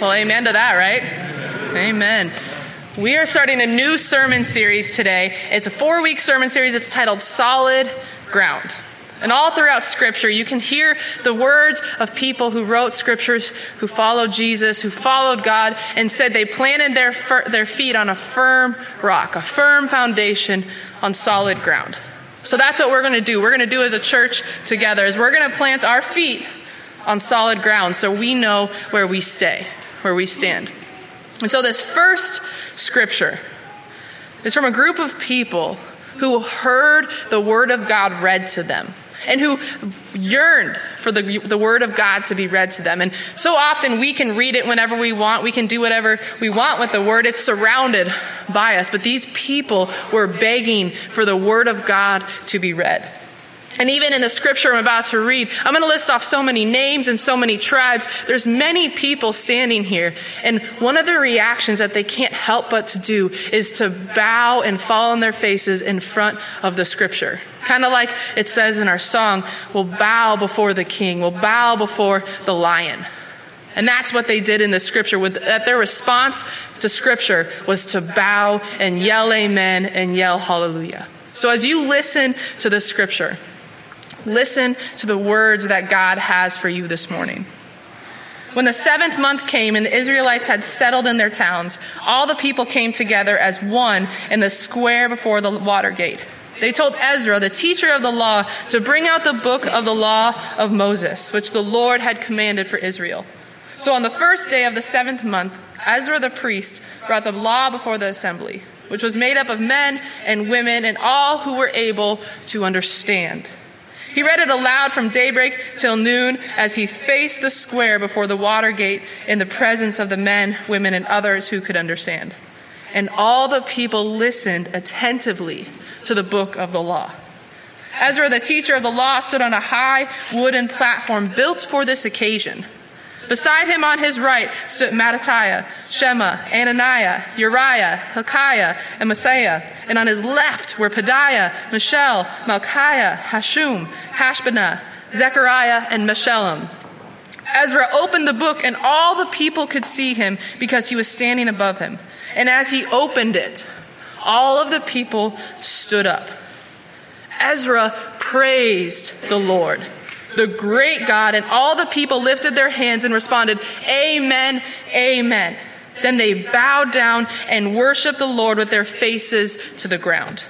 Well, amen to that, right? Amen. We are starting a new sermon series today. It's a four week sermon series. It's titled Solid Ground. And all throughout Scripture, you can hear the words of people who wrote Scriptures, who followed Jesus, who followed God, and said they planted their, their feet on a firm rock, a firm foundation on solid ground. So that's what we're going to do. We're going to do as a church together is we're going to plant our feet on solid ground so we know where we stay, where we stand. And so this first scripture is from a group of people who heard the word of God read to them and who yearned for the, the Word of God to be read to them. And so often we can read it whenever we want. We can do whatever we want with the Word. It's surrounded by us. But these people were begging for the Word of God to be read. And even in the scripture I'm about to read, I'm going to list off so many names and so many tribes. There's many people standing here. And one of the reactions that they can't help but to do is to bow and fall on their faces in front of the scripture. Kind of like it says in our song, we'll bow before the king, we'll bow before the lion. And that's what they did in the scripture. With, that their response to scripture was to bow and yell amen and yell hallelujah. So as you listen to the scripture, listen to the words that God has for you this morning. When the seventh month came and the Israelites had settled in their towns, all the people came together as one in the square before the water gate. They told Ezra, the teacher of the law, to bring out the book of the law of Moses, which the Lord had commanded for Israel. So on the first day of the seventh month, Ezra the priest brought the law before the assembly, which was made up of men and women and all who were able to understand. He read it aloud from daybreak till noon as he faced the square before the water gate in the presence of the men, women, and others who could understand. And all the people listened attentively to the book of the law. Ezra, the teacher of the law, stood on a high wooden platform built for this occasion. Beside him on his right stood Mattithiah, Shema, Ananiah, Uriah, Hilkiah, and Maaseiah. And on his left were Pedaiah, Mishael, Malchiah, Hashum, Hashbaddanah, Zechariah, and Meshullam. Ezra opened the book, and all the people could see him because he was standing above him. And as he opened it, all of the people stood up. Ezra praised the Lord, the great God, and all the people lifted their hands and responded, Amen, Amen. Then they bowed down and worshiped the Lord with their faces to the ground.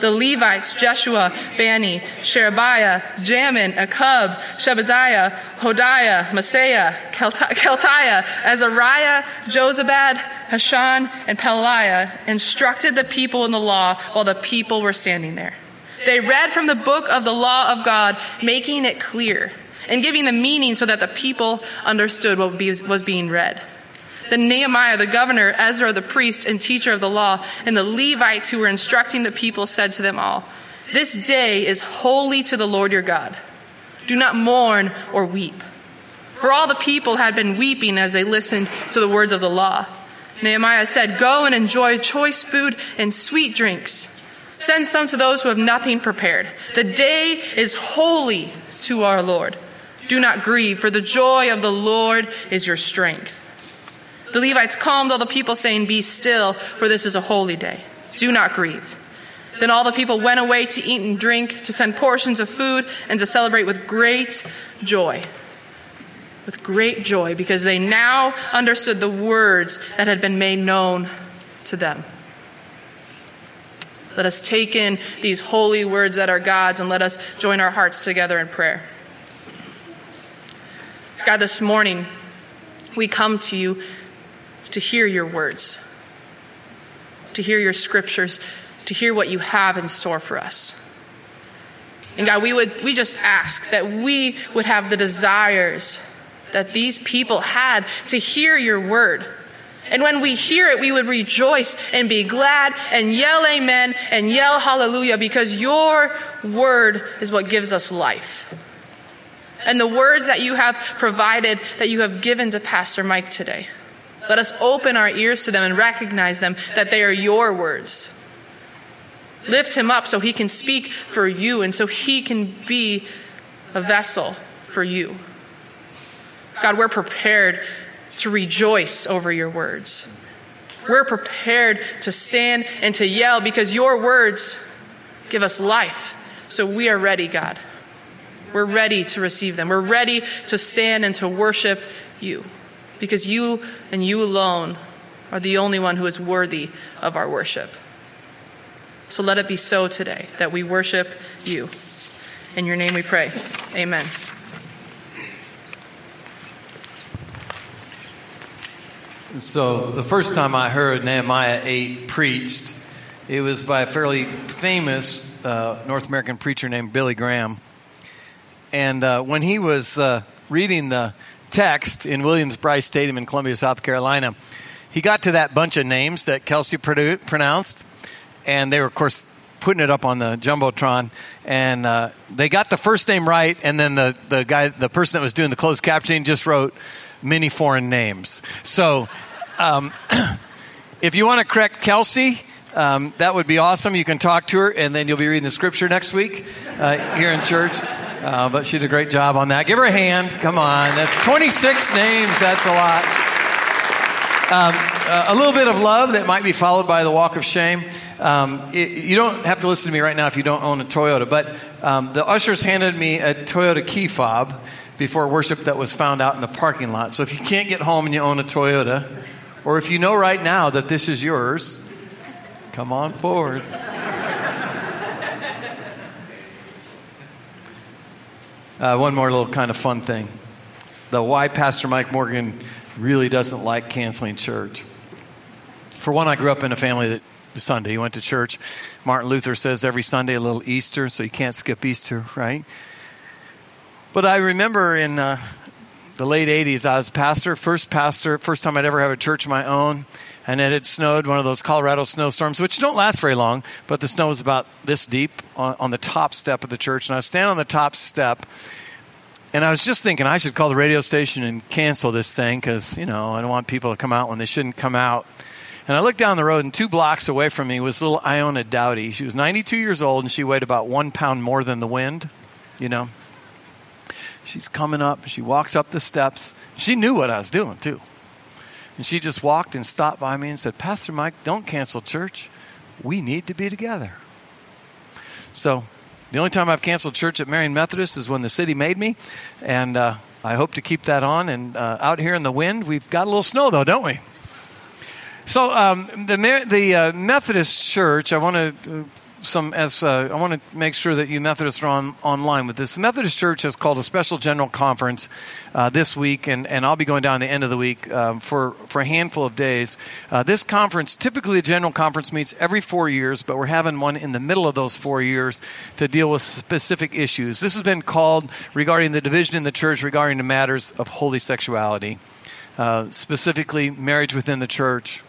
The Levites, Jeshua, Bani, Sherebiah, Jamin, Akkub, Shebadiah, Hodiah, Maaseiah, Keltiah, Azariah, Jozabad, Hashan, and Pelaliah instructed the people in the law while the people were standing there. They read from the book of the law of God, making it clear and giving the meaning so that the people understood what was being read. Then Nehemiah, the governor, Ezra, the priest and teacher of the law, and the Levites who were instructing the people said to them all, This day is holy to the Lord your God. Do not mourn or weep. For all the people had been weeping as they listened to the words of the law. Nehemiah said, Go and enjoy choice food and sweet drinks. Send some to those who have nothing prepared. The day is holy to our Lord. Do not grieve, for the joy of the Lord is your strength. The Levites calmed all the people, saying, Be still, for this is a holy day. Do not grieve. Then all the people went away to eat and drink, to send portions of food, and to celebrate with great joy. With great joy, because they now understood the words that had been made known to them. Let us take in these holy words that are God's and let us join our hearts together in prayer. God, this morning we come to you to hear your words, to hear your scriptures, to hear what you have in store for us. And God, we would we just ask that we would have the desires that these people had to hear your word. And when we hear it, we would rejoice and be glad and yell amen and yell hallelujah because your word is what gives us life. And the words that you have provided, that you have given to Pastor Mike today, let us open our ears to them and recognize them that they are your words. Lift him up so he can speak for you and so he can be a vessel for you. God, we're prepared to rejoice over your words. We're prepared to stand and to yell because your words give us life. So we are ready, God. We're ready to receive them. We're ready to stand and to worship you because you and you alone are the only one who is worthy of our worship. So let it be so today that we worship you. In your name we pray. Amen. So, the first time I heard Nehemiah 8 preached, it was by a fairly famous uh, North American preacher named Billy Graham. And uh, when he was uh, reading the text in Williams Brice Stadium in Columbia, South Carolina, he got to that bunch of names that Kelsey pronounced, and they were, of course, putting it up on the jumbotron, and uh, they got the first name right, and then the, the guy, the person that was doing the closed captioning, just wrote many foreign names. So, um, if you want to correct Kelsey, um, that would be awesome. You can talk to her, and then you'll be reading the scripture next week uh, here in church. Uh, but she did a great job on that. Give her a hand. Come on. That's 26 names. That's a lot. Um, uh, a little bit of love that might be followed by the walk of shame. Um, it, you don't have to listen to me right now if you don't own a Toyota, but um, the ushers handed me a Toyota key fob before worship that was found out in the parking lot. So if you can't get home and you own a Toyota, or if you know right now that this is yours, come on forward. Uh, one more little kind of fun thing. The why Pastor Mike Morgan really doesn't like canceling church. For one, I grew up in a family that Sunday. You went to church. Martin Luther says every Sunday a little Easter, so you can't skip Easter, right? But I remember in uh, the late 80s, I was pastor, first pastor, first time I'd ever have a church of my own. And it had snowed, one of those Colorado snowstorms, which don't last very long, but the snow was about this deep on, on the top step of the church. And I was standing on the top step, and I was just thinking I should call the radio station and cancel this thing because, you know, I don't want people to come out when they shouldn't come out. And I looked down the road, and two blocks away from me was little Iona Dowdy. She was 92 years old, and she weighed about one pound more than the wind, you know. She's coming up, she walks up the steps. She knew what I was doing, too. And she just walked and stopped by me and said, Pastor Mike, don't cancel church. We need to be together. So, the only time I've canceled church at Marion Methodist is when the city made me. And uh, I hope to keep that on. And uh, out here in the wind, we've got a little snow, though, don't we? So um, the the uh, Methodist Church, I want to some as uh, I want to make sure that you Methodists are on online with this. The Methodist Church has called a special general conference uh, this week, and, and I'll be going down the end of the week um, for for a handful of days. Uh, this conference, typically, the general conference meets every four years, but we're having one in the middle of those four years to deal with specific issues. This has been called regarding the division in the church regarding the matters of holy sexuality, uh, specifically marriage within the church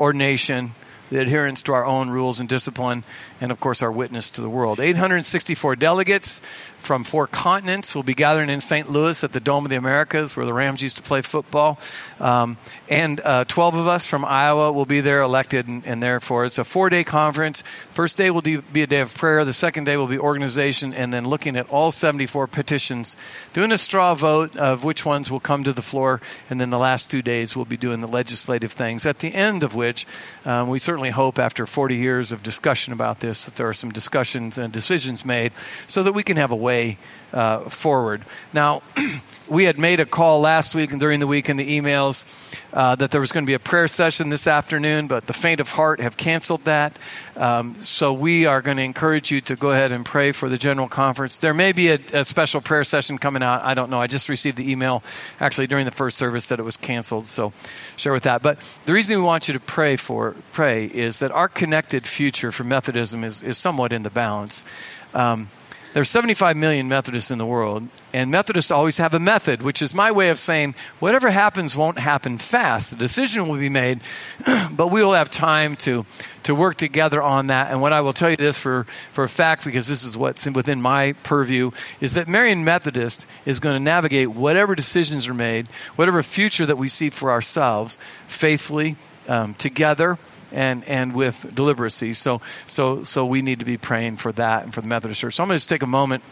ordination, the adherence to our own rules and discipline, and of course our witness to the world. 864 delegates from four continents will be gathering in St. Louis at the Dome of the Americas, where the Rams used to play football. Um, and uh, 12 of us from Iowa will be there elected, and, and therefore it's a four day conference. First day will be a day of prayer, the second day will be organization, and then looking at all 74 petitions, doing a straw vote of which ones will come to the floor, and then the last two days we'll be doing the legislative things, at the end of which um, we certainly hope after 40 years of discussion about this that there are some discussions and decisions made so that we can have a way uh, forward. Now, we had made a call last week and during the week in the emails uh, that there was going to be a prayer session this afternoon, but the faint of heart have canceled that. Um, so we are going to encourage you to go ahead and pray for the general conference. There may be a, a, special prayer session coming out. I don't know. I just received the email actually during the first service that it was canceled. So share with that. But the reason we want you to pray for pray is that our connected future for Methodism is, is somewhat in the balance. Um, there's 75 million Methodists in the world, and Methodists always have a method, which is my way of saying whatever happens won't happen fast. The decision will be made, but we will have time to, to work together on that. And what I will tell you this for, for a fact, because this is what's within my purview, is that Marion Methodist is going to navigate whatever decisions are made, whatever future that we see for ourselves, faithfully, um, together and and with deliberacy. So so so we need to be praying for that and for the Methodist Church. So I'm going to just take a moment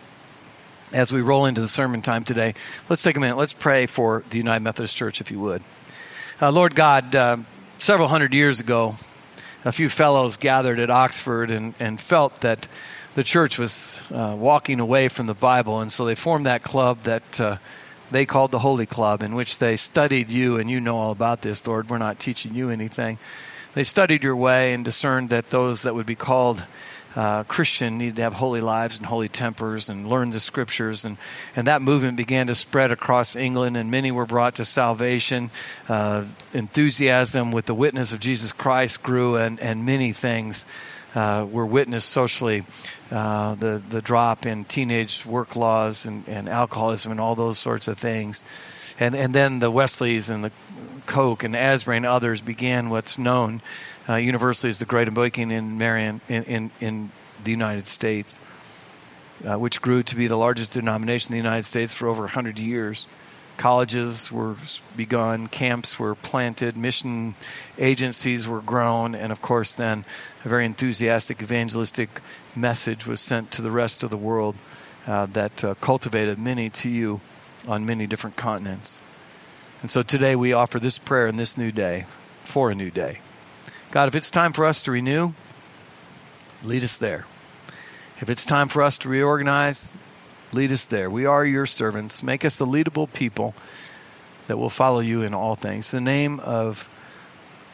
as we roll into the sermon time today, let's take a minute. Let's pray for the United Methodist Church, if you would. Uh, Lord God, uh, several hundred years ago, a few fellows gathered at Oxford and, and felt that the church was uh, walking away from the Bible, and so they formed that club that uh, they called the Holy Club, in which they studied you, and you know all about this, Lord. We're not teaching you anything. They studied your way and discerned that those that would be called uh, Christian needed to have holy lives and holy tempers and learn the scriptures. And, and that movement began to spread across England, and many were brought to salvation. Uh, enthusiasm with the witness of Jesus Christ grew, and, and many things uh, were witnessed socially. Uh, the, the drop in teenage work laws and, and alcoholism and all those sorts of things. And, and then the Wesleys and the Coke and Asbury and others began what's known uh, universally as the Great Awakening in Marion in, in, in the United States, uh, which grew to be the largest denomination in the United States for over 100 years. Colleges were begun, camps were planted, mission agencies were grown, and of course, then a very enthusiastic evangelistic message was sent to the rest of the world uh, that uh, cultivated many to you on many different continents. And so today we offer this prayer in this new day for a new day. God, if it's time for us to renew, lead us there. If it's time for us to reorganize, lead us there. We are your servants. Make us a leadable people that will follow you in all things. In the name of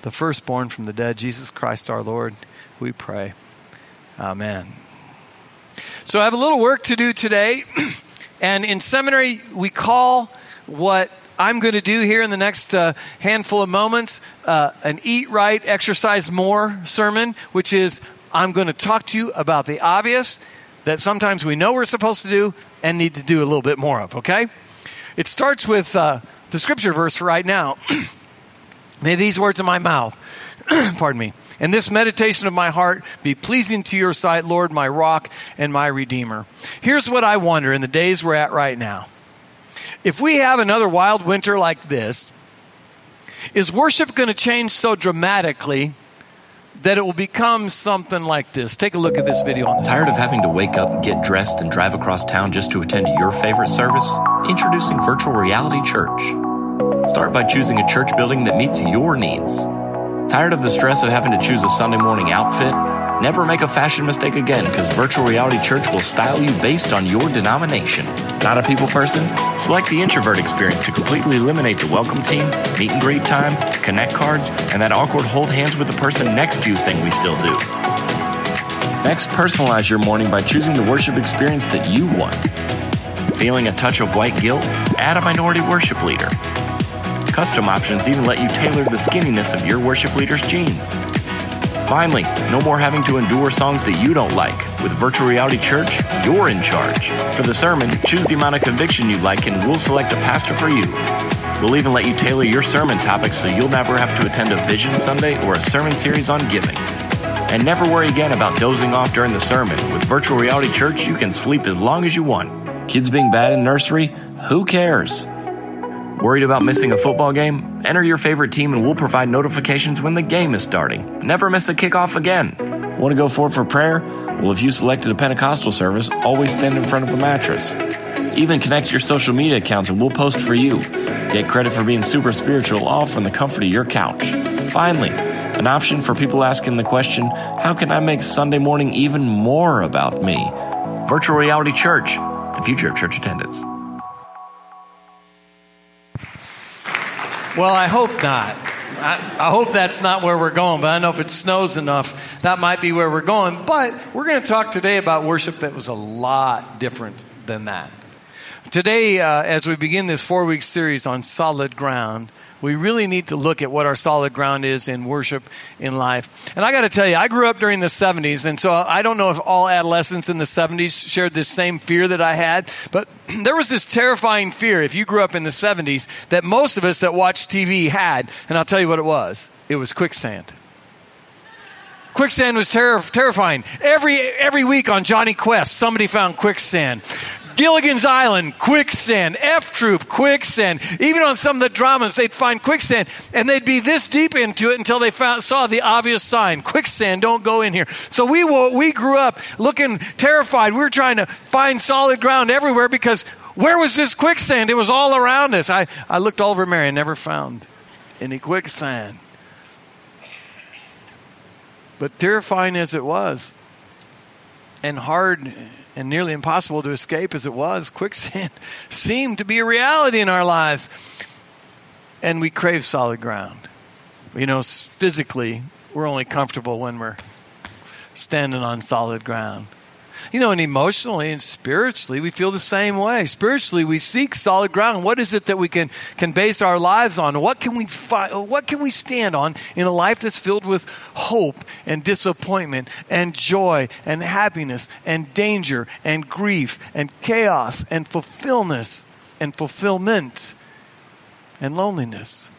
the firstborn from the dead, Jesus Christ our Lord, we pray. Amen. So I have a little work to do today. and in seminary, we call what I'm going to do here in the next uh, handful of moments uh, an eat right, exercise more sermon, which is I'm going to talk to you about the obvious that sometimes we know we're supposed to do and need to do a little bit more of, okay? It starts with uh, the scripture verse right now. May these words of my mouth, pardon me, and this meditation of my heart be pleasing to your sight, Lord, my rock and my redeemer. Here's what I wonder in the days we're at right now. If we have another wild winter like this, is worship going to change so dramatically that it will become something like this? Take a look at this video on the Tired of having to wake up, get dressed, and drive across town just to attend your favorite service? Introducing Virtual Reality Church. Start by choosing a church building that meets your needs. Tired of the stress of having to choose a Sunday morning outfit? Never make a fashion mistake again because Virtual Reality Church will style you based on your denomination. Not a people person? Select the introvert experience to completely eliminate the welcome team, meet and greet time, connect cards, and that awkward hold hands with the person next to you thing we still do. Next, personalize your morning by choosing the worship experience that you want. Feeling a touch of white guilt? Add a minority worship leader. Custom options even let you tailor the skinniness of your worship leader's jeans. Finally, no more having to endure songs that you don't like. With Virtual Reality Church, you're in charge. For the sermon, choose the amount of conviction you like and we'll select a pastor for you. We'll even let you tailor your sermon topics so you'll never have to attend a Vision Sunday or a sermon series on giving. And never worry again about dozing off during the sermon. With Virtual Reality Church, you can sleep as long as you want. Kids being bad in nursery? Who cares? Worried about missing a football game? Enter your favorite team and we'll provide notifications when the game is starting. Never miss a kickoff again. Want to go forward for prayer? Well, if you selected a Pentecostal service, always stand in front of a mattress. Even connect your social media accounts and we'll post for you. Get credit for being super spiritual all from the comfort of your couch. Finally, an option for people asking the question, how can I make Sunday morning even more about me? Virtual Reality Church, the future of church attendance. Well, I hope not. I, I, hope that's not where we're going, but I know if it snows enough, that might be where we're going. But we're going to talk today about worship that was a lot different than that. Today, uh, as we begin this four week series on solid ground, we really need to look at what our solid ground is in worship in life. And I got to tell you, I grew up during the 70s, and so I don't know if all adolescents in the 70s shared this same fear that I had, but there was this terrifying fear, if you grew up in the 70s, that most of us that watched TV had. And I'll tell you what it was it was quicksand. Quicksand was ter- terrifying. Every, every week on Jonny Quest, somebody found quicksand. Gilligan's Island, quicksand. F Troop, quicksand. Even on some of the dramas, they'd find quicksand and they'd be this deep into it until they found, saw the obvious sign quicksand, don't go in here. So we, we grew up looking terrified. We were trying to find solid ground everywhere because where was this quicksand? It was all around us. I, I looked all over Marion never found any quicksand. But terrifying as it was, and hard and nearly impossible to escape as it was, quicksand seemed to be a reality in our lives. And we crave solid ground. You know, physically, we're only comfortable when we're standing on solid ground. You know, and emotionally and spiritually, we feel the same way. Spiritually, we seek solid ground. What is it that we can, can base our lives on? What can we fi- what can we stand on in a life that's filled with hope and disappointment and joy and happiness and danger and grief and chaos and fulfillment and fulfillment and loneliness?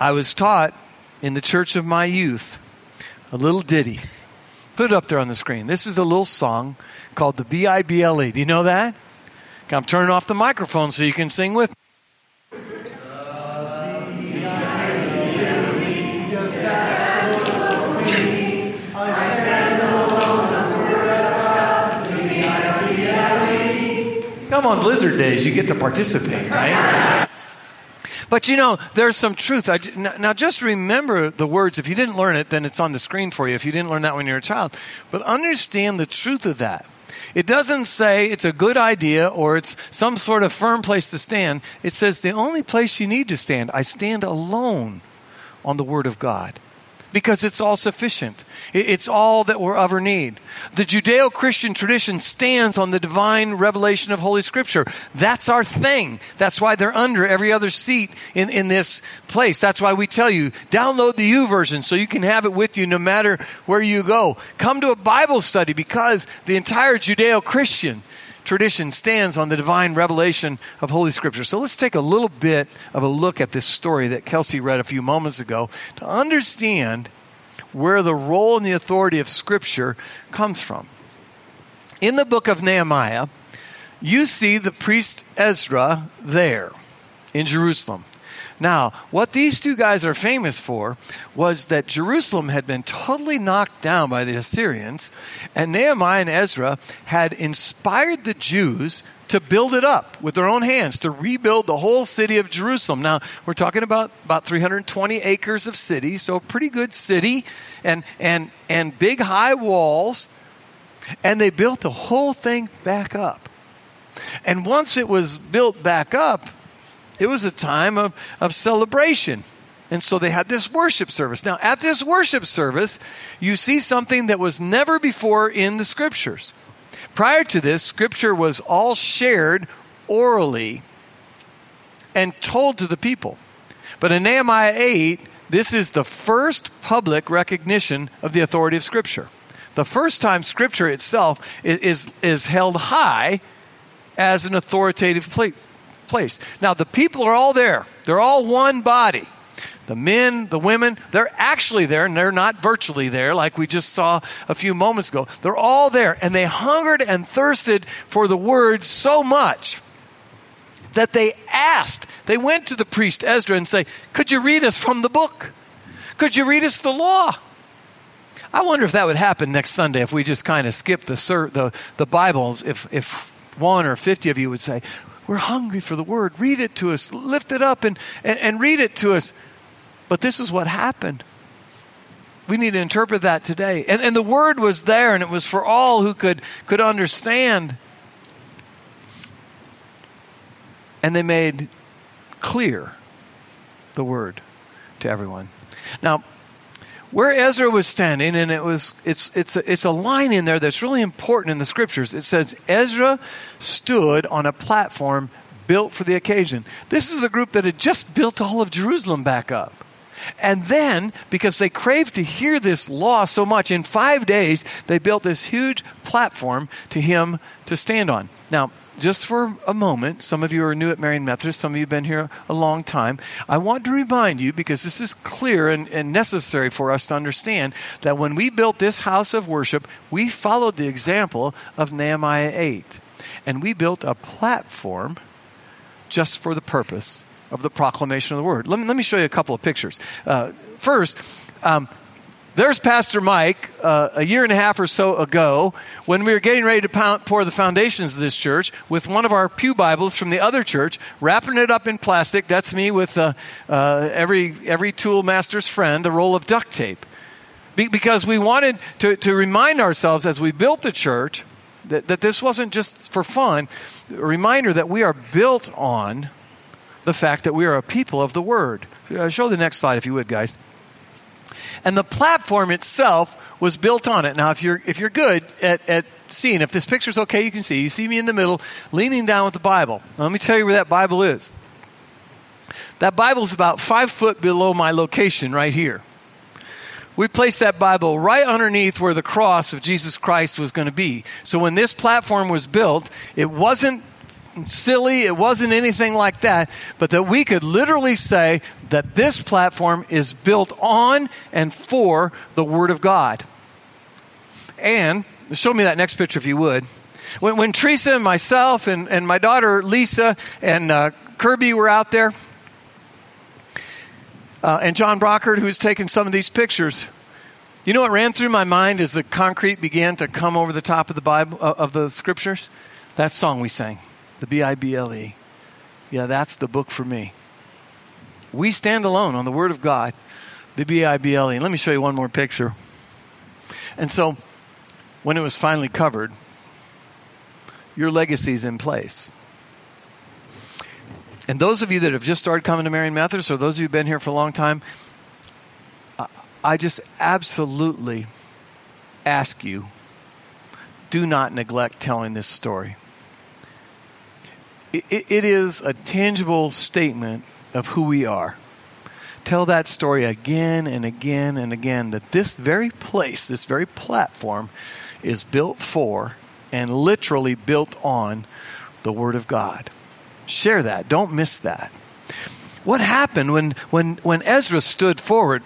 I was taught in the church of my youth a little ditty Put it up there on the screen. This is a little song called the B I B L E. Do you know that? I'm turning off the microphone so you can sing with me. Come on, Blizzard days, you get to participate, right? But you know, there's some truth. I, now, just remember the words. If you didn't learn it, then it's on the screen for you. If you didn't learn that when you were a child. But understand the truth of that. It doesn't say it's a good idea or it's some sort of firm place to stand. It says the only place you need to stand, I stand alone on the Word of God because it's all sufficient. It's all that we'll ever need. The Judeo Christian tradition stands on the divine revelation of Holy Scripture. That's our thing. That's why they're under every other seat in, in this place. That's why we tell you download the YouVersion so you can have it with you no matter where you go. Come to a Bible study because the entire Judeo Christian tradition stands on the divine revelation of Holy Scripture. So let's take a little bit of a look at this story that Kelsey read a few moments ago to understand where the role and the authority of Scripture comes from. In the book of Nehemiah, you see the priest Ezra there in Jerusalem. Now, what these two guys are famous for was that Jerusalem had been totally knocked down by the Assyrians, and Nehemiah and Ezra had inspired the Jews to build it up with their own hands, to rebuild the whole city of Jerusalem. Now, we're talking about about 320 acres of city, so a pretty good city, and, and, and big high walls, and they built the whole thing back up. And once it was built back up, it was a time of, of celebration. And so they had this worship service. Now, at this worship service, you see something that was never before in the scriptures. Prior to this, scripture was all shared orally and told to the people. But in Nehemiah 8, this is the first public recognition of the authority of scripture. The first time scripture itself is, is, is held high as an authoritative place. Now, the people are all there, they're all one body. The men, the women, they're actually there and they're not virtually there like we just saw a few moments ago. They're all there and they hungered and thirsted for the word so much that they asked. They went to the priest Ezra and say, "Could you read us from the book? Could you read us the law?" I wonder if that would happen next Sunday if we just kind of skip the the the Bibles if if one or 50 of you would say, we're hungry for the word. Read it to us. Lift it up and, and, and read it to us. But this is what happened. We need to interpret that today. And, and the word was there, and it was for all who could, could understand. And they made clear the word to everyone. Now, where Ezra was standing, and it was it's it's a, it's a line in there that's really important in the scriptures. It says Ezra stood on a platform built for the occasion. This is the group that had just built all of Jerusalem back up. And then, because they craved to hear this law so much, in five days, they built this huge platform to him to stand on. Now, just for a moment, some of you are new at Marion Methodist, some of you have been here a long time. I want to remind you, because this is clear and, and, necessary for us to understand, that when we built this house of worship, we followed the example of Nehemiah 8. And we built a platform just for the purpose of the proclamation of the word. Let me, let me show you a couple of pictures. Uh, first, um, there's Pastor Mike uh, a year and a half or so ago when we were getting ready to pour the foundations of this church with one of our Pew Bibles from the other church, wrapping it up in plastic. That's me with uh, uh, every, every tool master's friend, a roll of duct tape. Be- because we wanted to, to remind ourselves as we built the church that, that this wasn't just for fun, a reminder that we are built on the fact that we are a people of the Word. Uh, show the next slide if you would, guys and the platform itself was built on it. Now, if you're if you're good at, at seeing, if this picture's okay, you can see. You see me in the middle, leaning down with the Bible. Now, let me tell you where that Bible is. That Bible's about five foot below my location right here. We placed that Bible right underneath where the cross of Jesus Christ was going to be. So when this platform was built, it wasn't silly, it wasn't anything like that, but that we could literally say that this platform is built on and for the Word of God. And show me that next picture if you would. When, when Teresa and myself and, and my daughter Lisa and uh, Kirby were out there, uh, and John Brockert, who's taken some of these pictures, you know what ran through my mind as the concrete began to come over the top of the Bible uh, of the scriptures? That song we sang the B I B L E. Yeah, that's the book for me. We stand alone on the Word of God, the B I B L E. And let me show you one more picture. And so, when it was finally covered, your legacy is in place. And those of you that have just started coming to Marion Methodist, or those of you who've been here for a long time, I just absolutely ask you do not neglect telling this story it, it is a tangible statement of who we are. Tell that story again and again and again that this very place, this very platform, is built for and literally built on the Word of God. Share that. Don't miss that. What happened when, when, when Ezra stood forward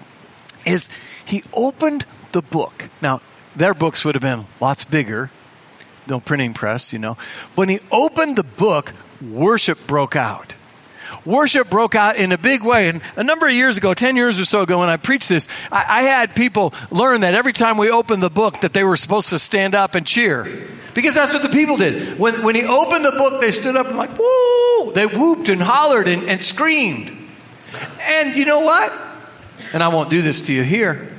is he opened the book. Now, their books would have been lots bigger no printing press, you know. When he opened the book, worship broke out. Worship broke out in a big way. And a number of years ago, 10 years or so ago, when I preached this, I, I had people learn that every time we opened the book that they were supposed to stand up and cheer. Because that's what the people did. When, when he opened the book, they stood up and like, woo! They whooped and hollered and, and screamed. And you know what? And I won't do this to you here.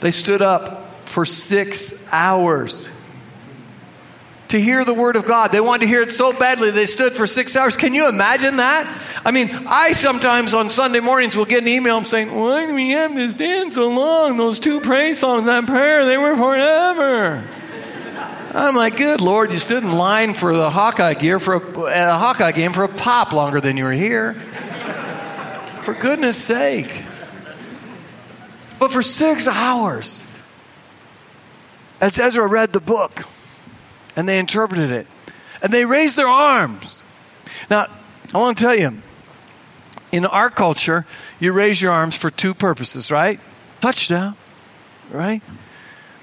They stood up for six hours to hear the word of God. They wanted to hear it so badly they stood for six hours. Can you imagine that? I mean, I sometimes on Sunday mornings will get an email saying, Why do we have this dance so long? Those two praise songs, that prayer, they were forever. I'm like, good Lord, you stood in line for the Hawkeye gear for a, a Hawkeye game for a pop longer than you were here. For goodness sake. But for six hours, as Ezra read the book, and they interpreted it. And they raised their arms. Now, I want to tell you, in our culture, you raise your arms for two purposes, right? Touchdown, right?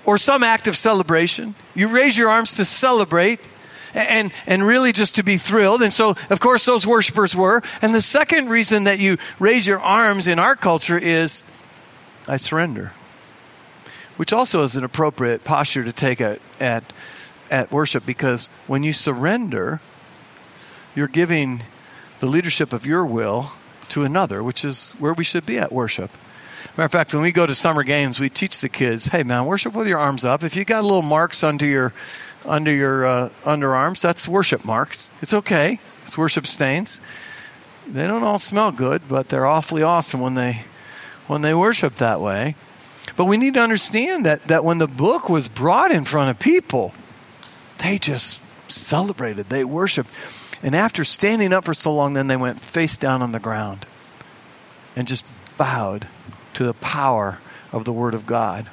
Or some act of celebration. You raise your arms to celebrate and, and really just to be thrilled. And so, of course, those worshipers were. And the second reason that you raise your arms in our culture is I surrender, which also is an appropriate posture to take at, at at worship because when you surrender, you're giving the leadership of your will to another, which is where we should be at worship. Matter of fact, when we go to summer games, we teach the kids, "Hey, man, worship with your arms up. If you got little marks under your under your uh, underarms, that's worship marks. It's okay. It's worship stains. They don't all smell good, but they're awfully awesome when they when they worship that way. But we need to understand that that when the book was brought in front of people, they just celebrated, they worshiped. And after standing up for so long, then they went face down on the ground and just bowed to the power of the Word of God.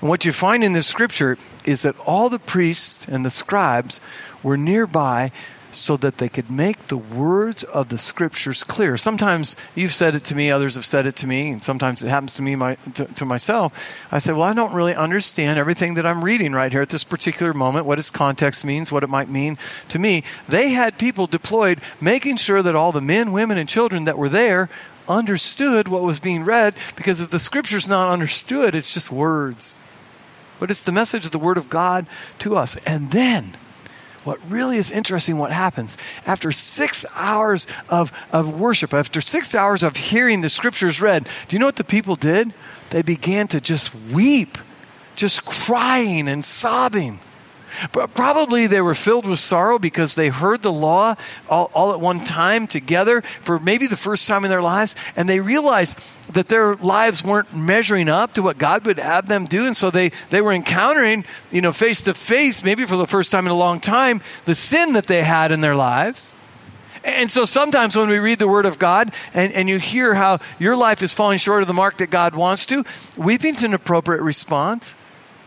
And what you find in this scripture is that all the priests and the scribes were nearby so that they could make the words of the scriptures clear. Sometimes you've said it to me, others have said it to me, and sometimes it happens to me my, to, to myself. I say, Well, I don't really understand everything that I'm reading right here at this particular moment, what its context means, what it might mean to me. They had people deployed making sure that all the men, women, and children that were there understood what was being read because if the scripture's not understood, it's just words. But it's the message of the Word of God to us. And then, what really is interesting what happens after six hours of, of worship after six hours of hearing the scriptures read do you know what the people did? They began to just weep just crying and sobbing probably they were filled with sorrow because they heard the law all, all, at one time together for maybe the first time in their lives, and they realized that their lives weren't measuring up to what God would have them do. And so they, they were encountering, you know, face to face, maybe for the first time in a long time, the sin that they had in their lives. And so sometimes when we read the Word of God and, and you hear how your life is falling short of the mark that God wants to, weeping's an appropriate response.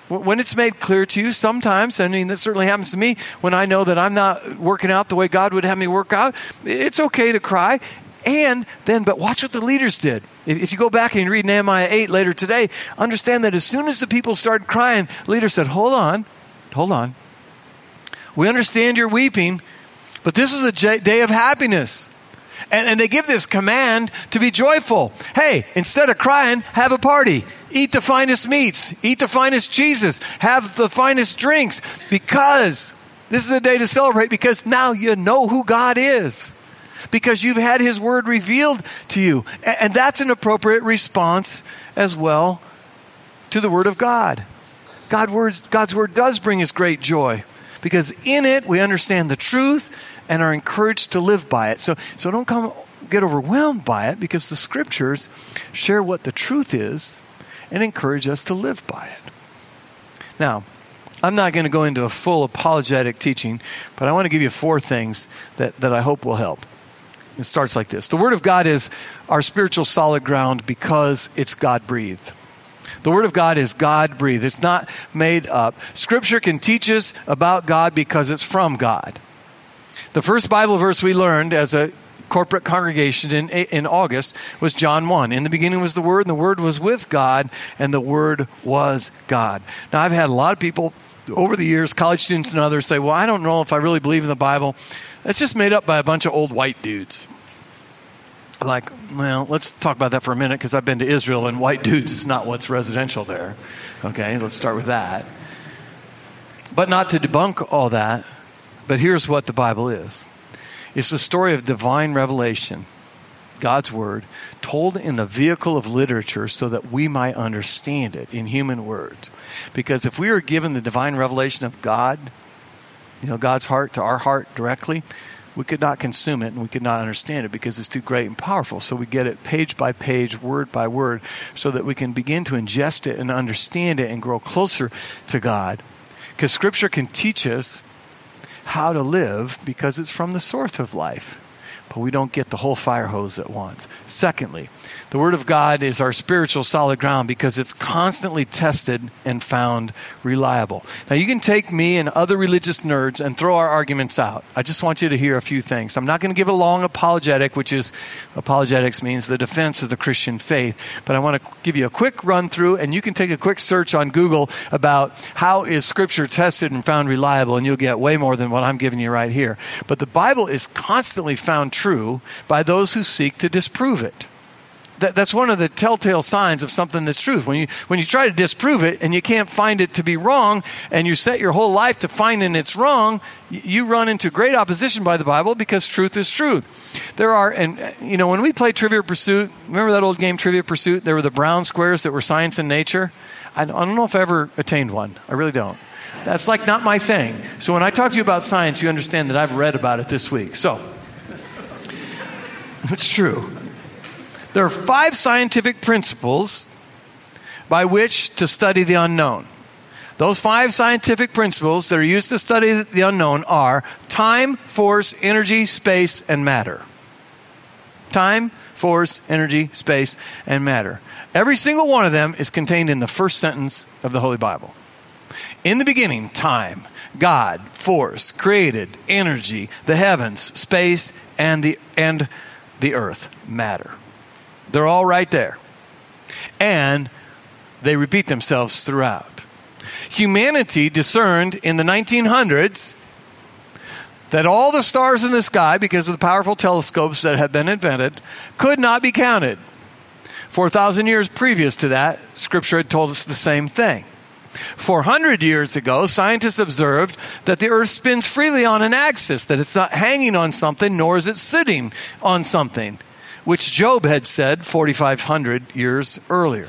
When it's made clear to you, sometimes, I mean, that certainly happens to me, when I know that I'm not working out the way God would have me work out, it's okay to cry. And then, but watch what the leaders did. If you go back and read Nehemiah 8 later today, understand that as soon as the people started crying, leaders said, Hold on, hold on. We understand you're weeping, but this is a day of happiness. And, and, they give this command to be joyful. Hey, instead of crying, have a party. Eat the finest meats. Eat the finest cheeses. Have the finest drinks because this is a day to celebrate because now you know who God is. Because you've had His Word revealed to you. And, and that's an appropriate response as well to the Word of God. God words, God's Word does bring us great joy because in it we understand the truth and are encouraged to live by it. So, so don't come get overwhelmed by it because the scriptures share what the truth is and encourage us to live by it. Now, I'm not going to go into a full apologetic teaching, but I want to give you four things that, that I hope will help. It starts like this The Word of God is our spiritual solid ground because it's God breathed. The Word of God is God breathed, it's not made up. Scripture can teach us about God because it's from God. The first Bible verse we learned as a corporate congregation in, in August was John 1. In the beginning was the Word, and the Word was with God, and the Word was God. Now, I've had a lot of people over the years, college students and others, say, Well, I don't know if I really believe in the Bible. It's just made up by a bunch of old white dudes. Like, well, let's talk about that for a minute because I've been to Israel and white dudes is not what's residential there. Okay, let's start with that. But not to debunk all that, but here's what the Bible is it's the story of divine revelation, God's Word, told in the vehicle of literature so that we might understand it in human words. Because if we are given the divine revelation of God, you know, God's heart to our heart directly, we could not consume it and we could not understand it because it's too great and powerful. So we get it page by page, word by word, so that we can begin to ingest it and understand it and grow closer to God. Because Scripture can teach us how to live because it's from the source of life. But we don't get the whole fire hose at once. Secondly, the Word of God is our spiritual solid ground because it's constantly tested and found reliable. Now, you can take me and other religious nerds and throw our arguments out. I just want you to hear a few things. I'm not going to give a long apologetic, which is apologetics means the defense of the Christian faith, but I want to give you a quick run through, and you can take a quick search on Google about how is Scripture tested and found reliable, and you'll get way more than what I'm giving you right here. But the Bible is constantly found true by those who seek to disprove it that, that's one of the telltale signs of something that's truth. When you, when you try to disprove it and you can't find it to be wrong, and you set your whole life to finding it's wrong, you run into great opposition by the Bible because truth is truth. There are, and uh, you know, when we play Trivia Pursuit, remember that old game Trivia Pursuit? There were the brown squares that were science and nature. I don't know if I ever attained one. I really don't. That's like not my thing. So when I talk to you about science, you understand that I've read about it this week. So, it's true. There are five scientific principles by which to study the unknown. Those five scientific principles that are used to study the unknown are time, force, energy, space, and matter. Time, force, energy, space, and matter. Every single one of them is contained in the first sentence of the Holy Bible. In the beginning, time. God, force, created energy, the heavens, space, and the, and the earth, matter. They're all right there. And they repeat themselves throughout. Humanity discerned in the 1900s that all the stars in the sky, because of the powerful telescopes that had been invented, could not be counted. 4,000 years previous to that, Scripture had told us the same thing. 400 years ago, scientists observed that the Earth spins freely on an axis, that it's not hanging on something, nor is it sitting on something, which Job had said 4,500 years earlier.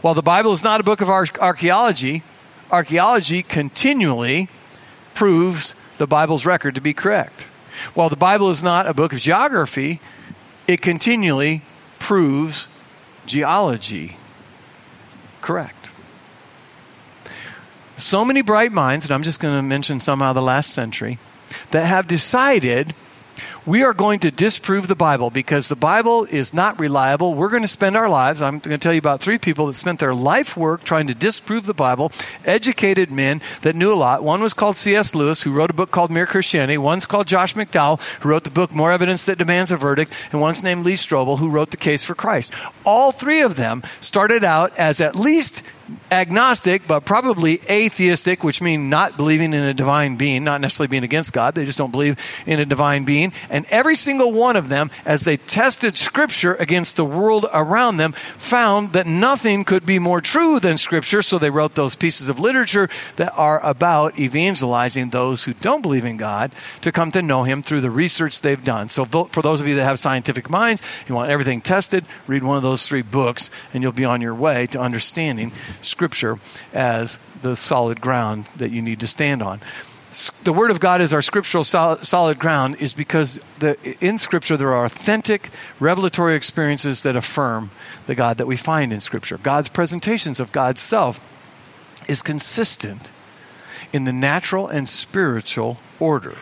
While the Bible is not a book of archaeology, archaeology continually proves the Bible's record to be correct. While the Bible is not a book of geography, it continually proves geology correct. So many bright minds, and I'm just going to mention some out of the last century, that have decided we are going to disprove the Bible because the Bible is not reliable. We're going to spend our lives, I'm going to tell you about three people that spent their life work trying to disprove the Bible, educated men that knew a lot. One was called C.S. Lewis, who wrote a book called Mere Christianity. One's called Josh McDowell, who wrote the book More Evidence That Demands a Verdict. And one's named Lee Strobel, who wrote The Case for Christ. All three of them started out as at least agnostic, but probably atheistic, which means not believing in a divine being, not necessarily being against God. They just don't believe in a divine being. And every single one of them, as they tested Scripture against the world around them, found that nothing could be more true than Scripture. So they wrote those pieces of literature that are about evangelizing those who don't believe in God to come to know Him through the research they've done. So for those of you that have scientific minds, you want everything tested, read one of those three books, and you'll be on your way to understanding Scripture as the solid ground that you need to stand on. The Word of God is our scriptural solid ground, is because the, in Scripture there are authentic revelatory experiences that affirm the God that we find in Scripture. God's presentations of God's self is consistent in the natural and spiritual order.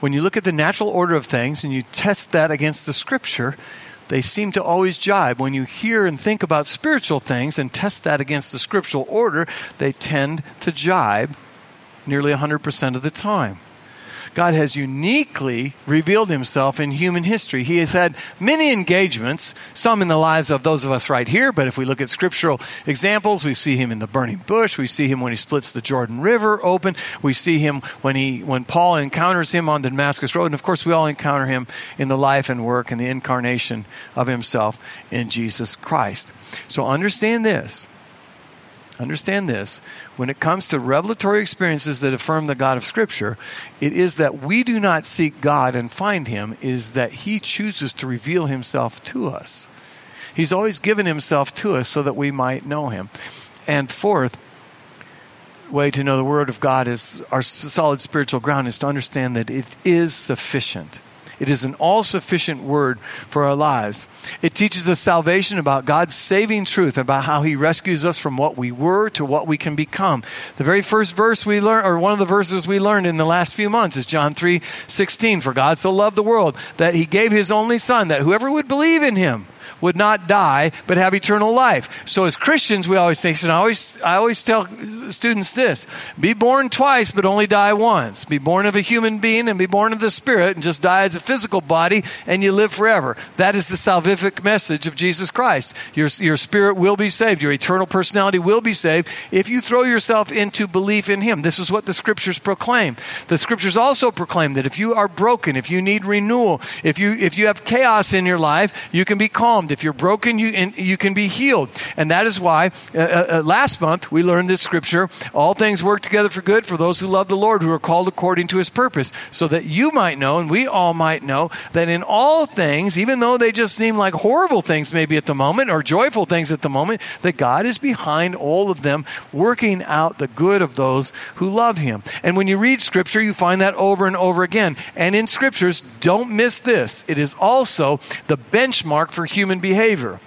When you look at the natural order of things and you test that against the Scripture, they seem to always jibe. When you hear and think about spiritual things and test that against the scriptural order, they tend to jibe nearly 100% of the time. God has uniquely revealed himself in human history. He has had many engagements, some in the lives of those of us right here, but if we look at scriptural examples, we see him in the burning bush, we see him when he splits the Jordan River open, we see him when he when Paul encounters him on the Damascus Road, and of course we all encounter him in the life and work and the incarnation of himself in Jesus Christ. So understand this Understand this. When it comes to revelatory experiences that affirm the God of Scripture, it is that we do not seek God and find Him, is that He chooses to reveal Himself to us. He's always given Himself to us so that we might know Him. And fourth, way to know the Word of God is our solid spiritual ground is to understand that it is sufficient. It is an all sufficient word for our lives. It teaches us salvation about God's saving truth, about how He rescues us from what we were to what we can become. The very first verse we learned, or one of the verses we learned in the last few months, is John 3 16. For God so loved the world that He gave His only Son, that whoever would believe in Him would not die but have eternal life. So as Christians, we always think, and I always, I always tell students this be born twice but only die once. Be born of a human being and be born of the Spirit and just die as a physical body and you live forever. That is the salvific message of Jesus Christ. Your, your spirit will be saved. Your eternal personality will be saved if you throw yourself into belief in Him. This is what the scriptures proclaim. The scriptures also proclaim that if you are broken, if you need renewal, if you, if you have chaos in your life, you can be if you're broken, you, you can be healed. And that is why uh, uh, uh, last month we learned this scripture all things work together for good for those who love the Lord, who are called according to his purpose. So that you might know, and we all might know, that in all things, even though they just seem like horrible things maybe at the moment or joyful things at the moment, that God is behind all of them, working out the good of those who love him. And when you read scripture, you find that over and over again. And in scriptures, don't miss this. It is also the benchmark for human human behavior.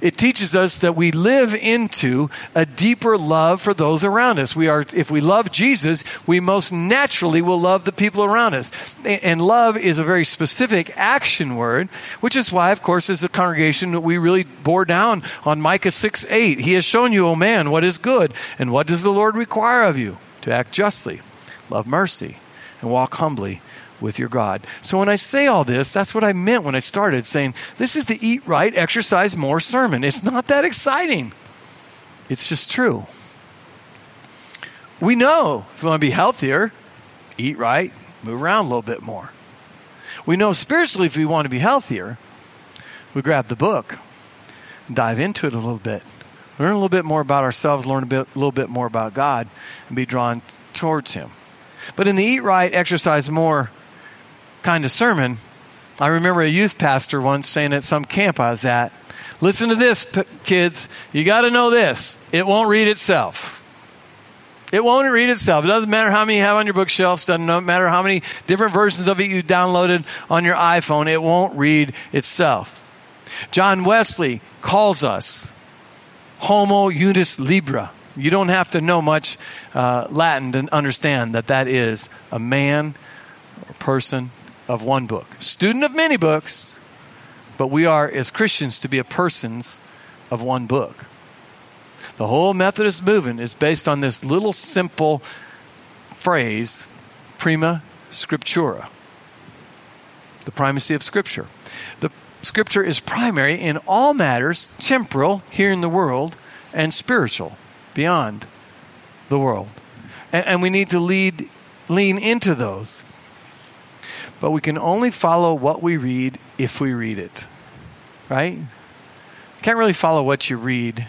It teaches us that we live into a deeper love for those around us. We are, if we love Jesus, we most naturally will love the people around us. And love is a very specific action word, which is why, of course, as a congregation, we really bore down on Micah 6 8. He has shown you, O oh man, what is good, and what does the Lord require of you? to act justly, love mercy, and walk humbly with your God. So when I say all this, that's what I meant when I started saying, this is the eat right, exercise more sermon. It's not that exciting. It's just true. We know if we want to be healthier, eat right, move around a little bit more. We know spiritually if we want to be healthier, we grab the book, dive into it a little bit, learn a little bit more about ourselves, learn a, bit, little bit more about God, and be drawn towards Him. But in the eat right, exercise more kind of sermon, I remember a youth pastor once saying at some camp I was at, listen to this, p- kids, you got to know this. It won't read itself. It won't read itself. It doesn't matter how many you have on your bookshelves, doesn't matter how many different versions of it you downloaded on your iPhone, it won't read itself. John Wesley calls us Homo Unus Libra. You don't have to know much uh, Latin to understand that that is a man or person of one book. Student of many books, but we are, as Christians, to be a persons of one book. The whole Methodist movement is based on this little simple phrase, prima scriptura, the primacy of Scripture. The Scripture is primary in all matters, temporal, here in the world, and spiritual, beyond the world. And, and we need to lead, lean into those. But we can only follow what we read if we read it. Right? Can't really follow what you read.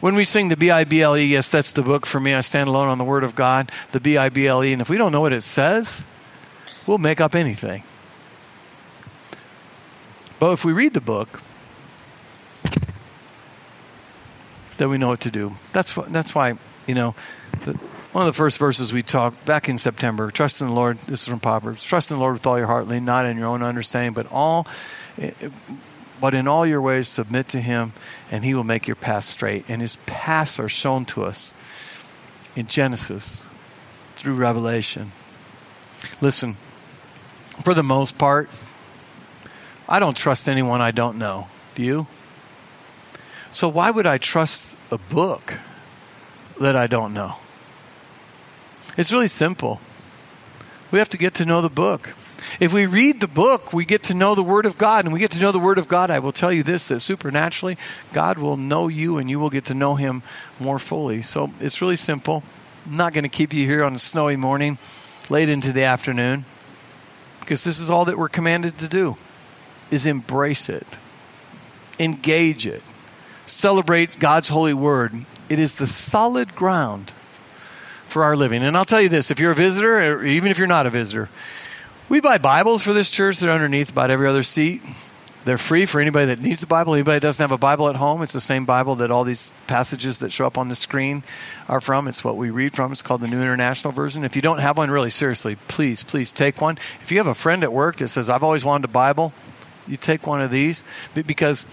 When we sing the B I B L E, yes, that's the book for me. I stand alone on the Word of God, the B I B L E. And if we don't know what it says, we'll make up anything. But if we read the book, then we know what to do. That's, that's why, you know, one of the first verses we talked back in September, trust in the Lord, this is from Proverbs, trust in the Lord with all your heart, lean not in your own understanding, but all eh, eh, but in all your ways submit to him and he will make your path straight. And his paths are shown to us in Genesis through Revelation. Listen, for the most part, I don't trust anyone I don't know. Do you? So why would I trust a book that I don't know? It's really simple. We have to get to know the book. If we read the book, we get to know the Word of God. And we get to know the Word of God, I will tell you this that supernaturally, God will know you and you will get to know Him more fully. So it's really simple. I'm not going to keep you here on a snowy morning, late into the afternoon, because this is all that we're commanded to do is embrace it, engage it, celebrate God's holy word. It is the solid ground for our living. And I'll tell you this if you're a visitor, or even if you're not a visitor, we buy Bibles for this church. They're underneath about every other seat. They're free for anybody that needs a Bible. Anybody that doesn't have a Bible at home, it's the same Bible that all these passages that show up on the screen are from. It's what we read from. It's called the New International Version. If you don't have one, really seriously, please, please take one. If you have a friend at work that says, I've always wanted a Bible, you take one of these because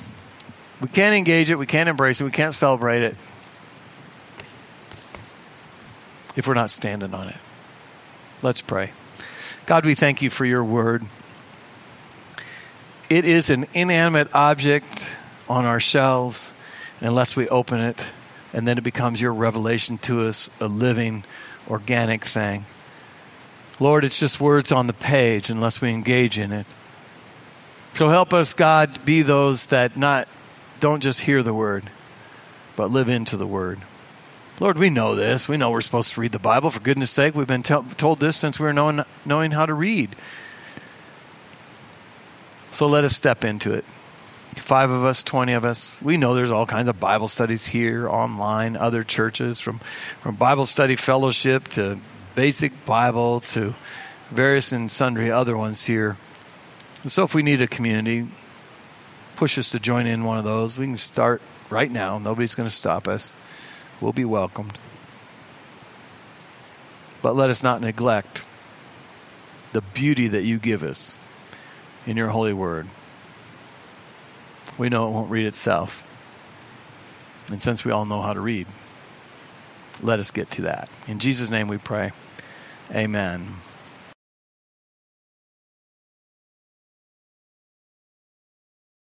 we can't engage it, we can't embrace it, we can't celebrate it if we're not standing on it. Let's pray. God, we thank you for your word. It is an inanimate object on our shelves unless we open it, and then it becomes your revelation to us, a living, organic thing. Lord, it's just words on the page unless we engage in it. So help us, God, be those that not don't just hear the word, but live into the word. Lord, we know this. We know we're supposed to read the Bible. For goodness sake, we've been told this since we were knowing, knowing how to read. So let us step into it. Five of us, 20 of us. We know there's all kinds of Bible studies here, online, other churches, from, from Bible study fellowship to basic Bible to various and sundry other ones here. And so if we need a community, push us to join in one of those. We can start right now. Nobody's going to stop us will be welcomed. But let us not neglect the beauty that you give us in your holy word. We know it won't read itself. And since we all know how to read, let us get to that. In Jesus' name we pray. Amen.